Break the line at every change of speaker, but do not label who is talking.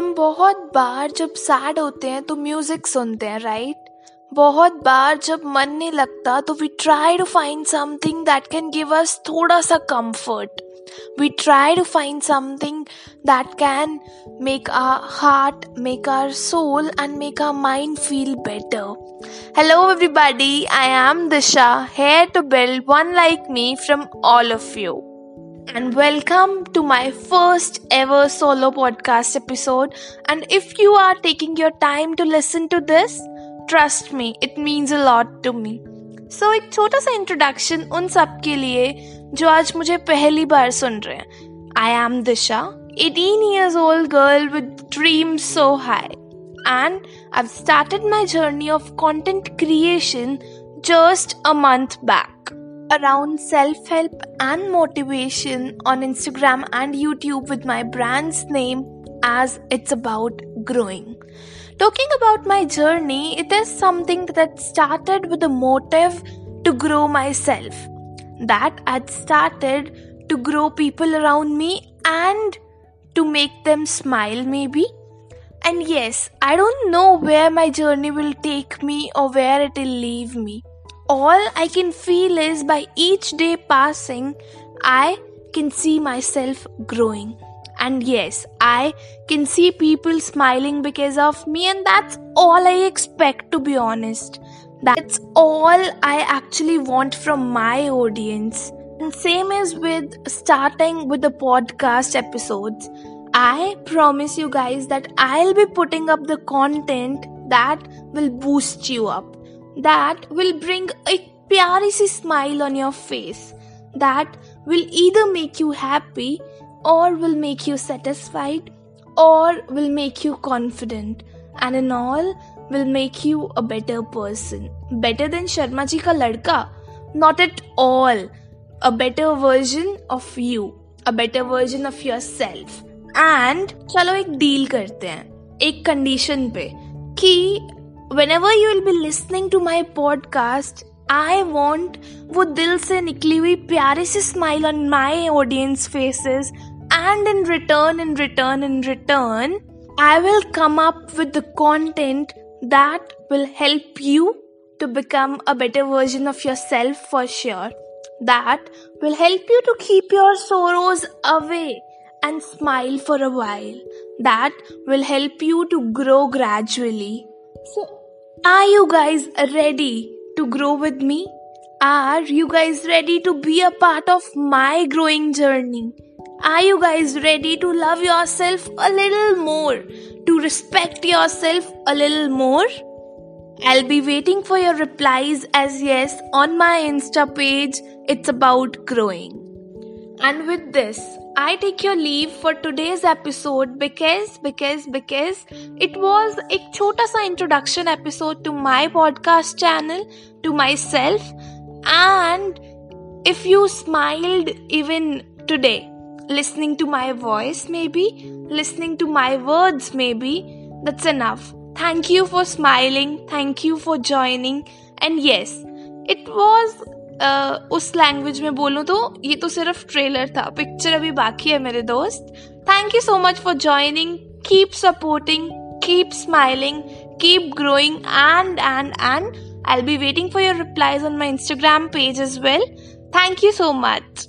हम बहुत बार जब सैड होते हैं तो म्यूज़िक सुनते हैं राइट बहुत बार जब मन नहीं लगता तो we try to find something that can give us थोड़ा सा comfort we try to find something that can make our heart make our soul and make our mind feel better Hello, everybody. I am Disha, here to build one like me from all of you. and welcome to my first ever solo podcast episode. And if you are taking your time to listen to this, trust me, it means a lot to me. So एक छोटा सा introduction उन सब के लिए जो आज मुझे पहली बार सुन रहे हैं आई am Disha 18 years old girl with dreams so high and I've started my journey of content creation just a month back around self help and motivation on Instagram and YouTube with my brand's name as it's about growing. Talking about my journey, it is something that started with a motive to grow myself. That had started to grow people around me and to make them smile, maybe. And yes, I don't know where my journey will take me or where it will leave me all I can feel is by each day passing, I can see myself growing. And yes, I can see people smiling because of me, and that's all I expect to be honest. That's all I actually want from my audience. And same is with starting with the podcast episodes. I promise you guys that I'll be putting up the content that will boost you up that will bring a pyari si smile on your face that will either make you happy or will make you satisfied or will make you confident and in all will make you a better person better than sharma ji ka ladka not at all a better version of you a better version of yourself and चलो एक deal करते हैं एक condition पे कि whenever you will be listening to my podcast I want वो दिल से निकली हुई प्यारी सी smile on my audience faces and in return in return in return I will come up with the content that will help you to become a better version of yourself for sure that will help you to keep your sorrows away and smile for a while that will help you to grow gradually so are you guys ready to grow with me? Are you guys ready to be a part of my growing journey? Are you guys ready to love yourself a little more? To respect yourself a little more? I'll be waiting for your replies as yes on my Insta page. It's about growing. And with this, I take your leave for today's episode because because because it was a chota sa introduction episode to my podcast channel to myself and if you smiled even today listening to my voice maybe listening to my words maybe that's enough. Thank you for smiling. Thank you for joining. And yes it was उस language में बोलूँ तो ये तो सिर्फ़ trailer था। Picture अभी बाकी है मेरे दोस्त। Thank you so much for joining keep supporting keep smiling keep growing and and and I'll be waiting for your replies on my Instagram page as well thank you so much.